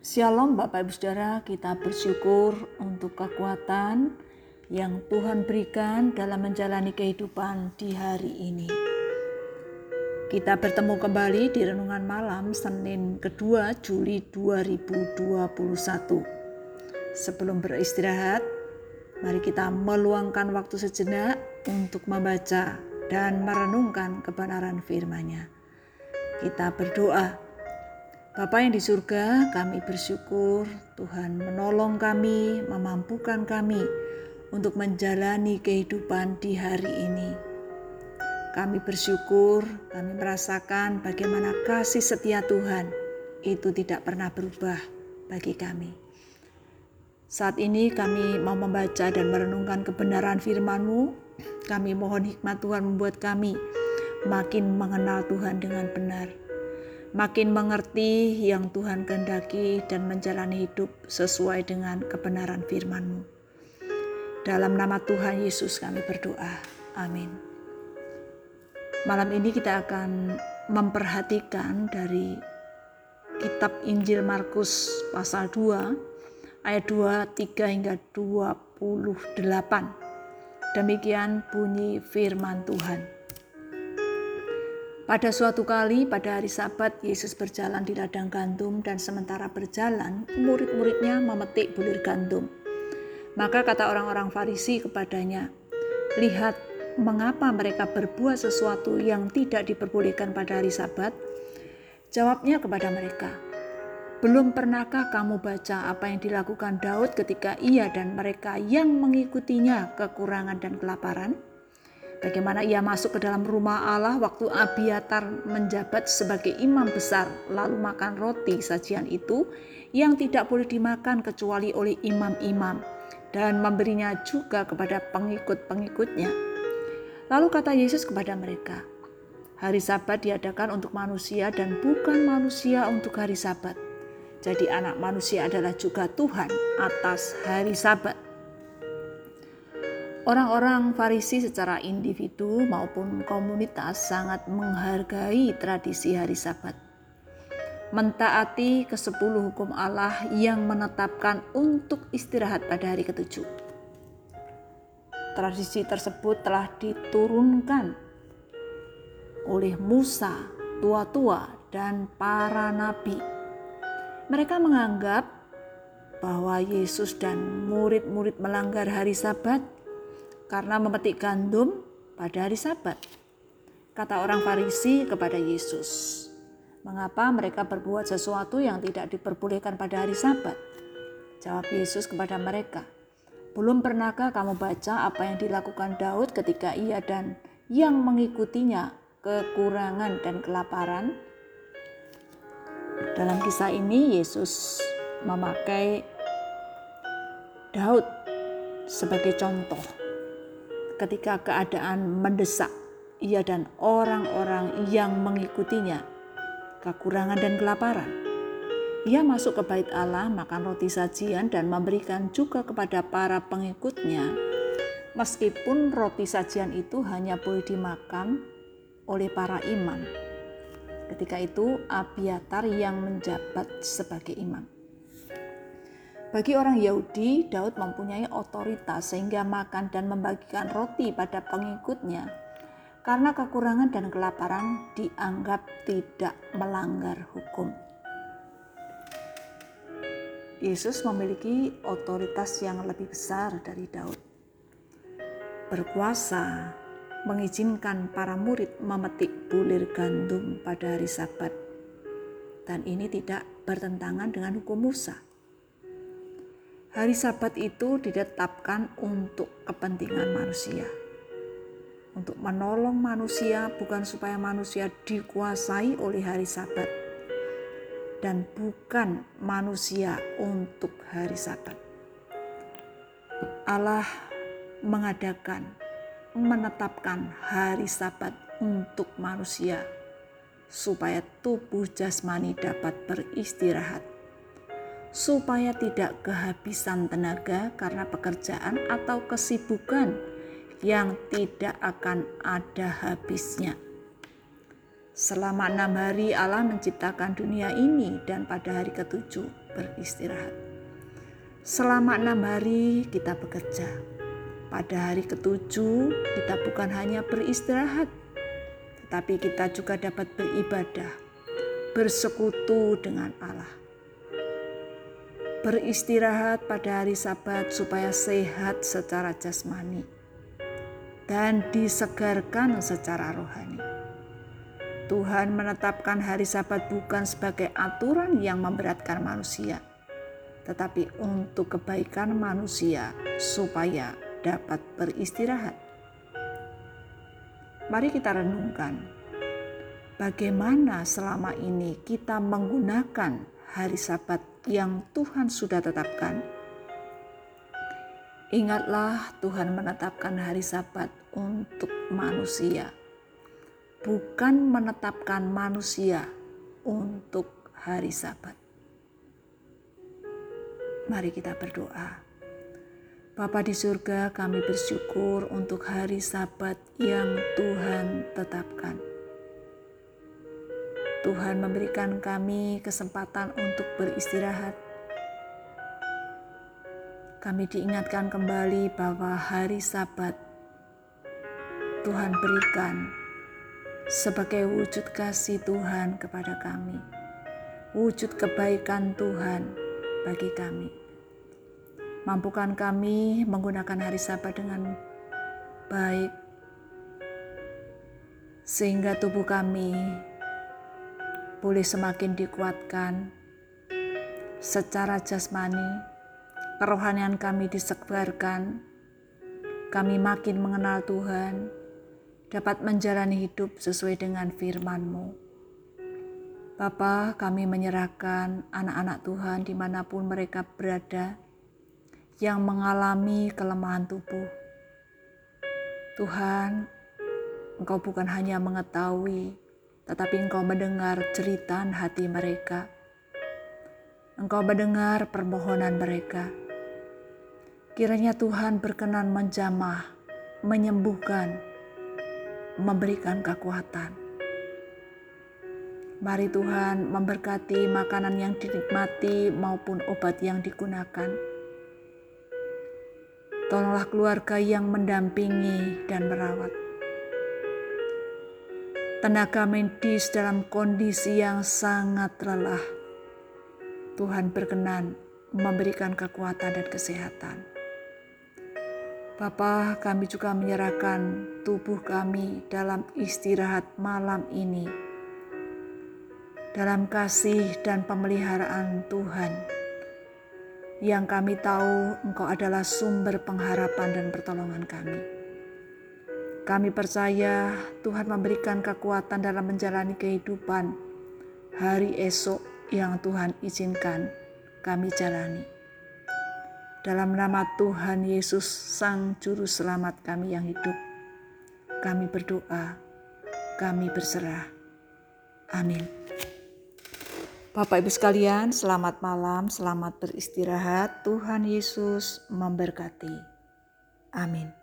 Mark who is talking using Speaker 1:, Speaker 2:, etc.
Speaker 1: Shalom Bapak Ibu Saudara, kita bersyukur untuk kekuatan yang Tuhan berikan dalam menjalani kehidupan di hari ini. Kita bertemu kembali di renungan malam Senin kedua Juli 2021. Sebelum beristirahat, mari kita meluangkan waktu sejenak untuk membaca dan merenungkan kebenaran firman-Nya. Kita berdoa, Bapa yang di surga, kami bersyukur Tuhan menolong kami, memampukan kami untuk menjalani kehidupan di hari ini. Kami bersyukur, kami merasakan bagaimana kasih setia Tuhan itu tidak pernah berubah bagi kami. Saat ini kami mau membaca dan merenungkan kebenaran firman-Mu. Kami mohon hikmat Tuhan membuat kami makin mengenal Tuhan dengan benar makin mengerti yang Tuhan kehendaki dan menjalani hidup sesuai dengan kebenaran firman-Mu. Dalam nama Tuhan Yesus kami berdoa. Amin. Malam ini kita akan memperhatikan dari kitab Injil Markus pasal 2 ayat 2, 3 hingga 28. Demikian bunyi firman Tuhan. Pada suatu kali pada hari sabat Yesus berjalan di ladang gandum dan sementara berjalan murid-muridnya memetik bulir gandum. Maka kata orang-orang Farisi kepadanya, "Lihat, mengapa mereka berbuat sesuatu yang tidak diperbolehkan pada hari sabat?" Jawabnya kepada mereka, "Belum pernahkah kamu baca apa yang dilakukan Daud ketika ia dan mereka yang mengikutinya kekurangan dan kelaparan?" Bagaimana ia masuk ke dalam rumah Allah waktu Abiatar menjabat sebagai imam besar, lalu makan roti sajian itu yang tidak boleh dimakan kecuali oleh imam-imam, dan memberinya juga kepada pengikut-pengikutnya. Lalu kata Yesus kepada mereka, "Hari Sabat diadakan untuk manusia, dan bukan manusia untuk hari Sabat. Jadi, Anak Manusia adalah juga Tuhan atas hari Sabat." Orang-orang Farisi secara individu maupun komunitas sangat menghargai tradisi hari Sabat. Mentaati kesepuluh hukum Allah yang menetapkan untuk istirahat pada hari ketujuh. Tradisi tersebut telah diturunkan oleh Musa, tua-tua, dan para nabi. Mereka menganggap bahwa Yesus dan murid-murid melanggar hari Sabat karena memetik gandum pada hari Sabat. Kata orang Farisi kepada Yesus, "Mengapa mereka berbuat sesuatu yang tidak diperbolehkan pada hari Sabat?" Jawab Yesus kepada mereka, "Belum pernahkah kamu baca apa yang dilakukan Daud ketika ia dan yang mengikutinya kekurangan dan kelaparan?" Dalam kisah ini Yesus memakai Daud sebagai contoh ketika keadaan mendesak ia dan orang-orang yang mengikutinya kekurangan dan kelaparan. Ia masuk ke bait Allah, makan roti sajian dan memberikan juga kepada para pengikutnya. Meskipun roti sajian itu hanya boleh dimakan oleh para imam. Ketika itu Abiatar yang menjabat sebagai imam. Bagi orang Yahudi, Daud mempunyai otoritas sehingga makan dan membagikan roti pada pengikutnya karena kekurangan dan kelaparan dianggap tidak melanggar hukum. Yesus memiliki otoritas yang lebih besar dari Daud. Berkuasa mengizinkan para murid memetik bulir gandum pada hari Sabat. Dan ini tidak bertentangan dengan hukum Musa. Hari Sabat itu ditetapkan untuk kepentingan manusia. Untuk menolong manusia bukan supaya manusia dikuasai oleh hari Sabat dan bukan manusia untuk hari Sabat. Allah mengadakan menetapkan hari Sabat untuk manusia supaya tubuh jasmani dapat beristirahat supaya tidak kehabisan tenaga karena pekerjaan atau kesibukan yang tidak akan ada habisnya. Selama enam hari Allah menciptakan dunia ini dan pada hari ketujuh beristirahat. Selama enam hari kita bekerja. Pada hari ketujuh kita bukan hanya beristirahat, tetapi kita juga dapat beribadah, bersekutu dengan Allah. Beristirahat pada hari Sabat supaya sehat secara jasmani dan disegarkan secara rohani. Tuhan menetapkan hari Sabat bukan sebagai aturan yang memberatkan manusia, tetapi untuk kebaikan manusia supaya dapat beristirahat. Mari kita renungkan bagaimana selama ini kita menggunakan hari Sabat yang Tuhan sudah tetapkan. Ingatlah, Tuhan menetapkan hari Sabat untuk manusia bukan menetapkan manusia untuk hari Sabat. Mari kita berdoa. Bapa di surga, kami bersyukur untuk hari Sabat yang Tuhan tetapkan. Tuhan memberikan kami kesempatan untuk beristirahat. Kami diingatkan kembali bahwa hari Sabat Tuhan berikan sebagai wujud kasih Tuhan kepada kami, wujud kebaikan Tuhan bagi kami. Mampukan kami menggunakan hari Sabat dengan baik, sehingga tubuh kami boleh semakin dikuatkan secara jasmani, kerohanian kami disebarkan, kami makin mengenal Tuhan, dapat menjalani hidup sesuai dengan firman-Mu. Bapa, kami menyerahkan anak-anak Tuhan di mana pun mereka berada yang mengalami kelemahan tubuh. Tuhan, Engkau bukan hanya mengetahui, tetapi Engkau mendengar cerita hati mereka. Engkau mendengar permohonan mereka. Kiranya Tuhan berkenan menjamah, menyembuhkan, memberikan kekuatan. Mari Tuhan memberkati makanan yang dinikmati maupun obat yang digunakan. Tolonglah keluarga yang mendampingi dan merawat. Tenaga medis dalam kondisi yang sangat lelah. Tuhan berkenan memberikan kekuatan dan kesehatan. Bapa, kami juga menyerahkan tubuh kami dalam istirahat malam ini. Dalam kasih dan pemeliharaan Tuhan, yang kami tahu Engkau adalah sumber pengharapan dan pertolongan kami. Kami percaya Tuhan memberikan kekuatan dalam menjalani kehidupan hari esok yang Tuhan izinkan kami jalani. Dalam nama Tuhan Yesus, Sang Juru Selamat kami yang hidup, kami berdoa, kami berserah. Amin. Bapak Ibu sekalian, selamat malam, selamat beristirahat. Tuhan Yesus memberkati. Amin.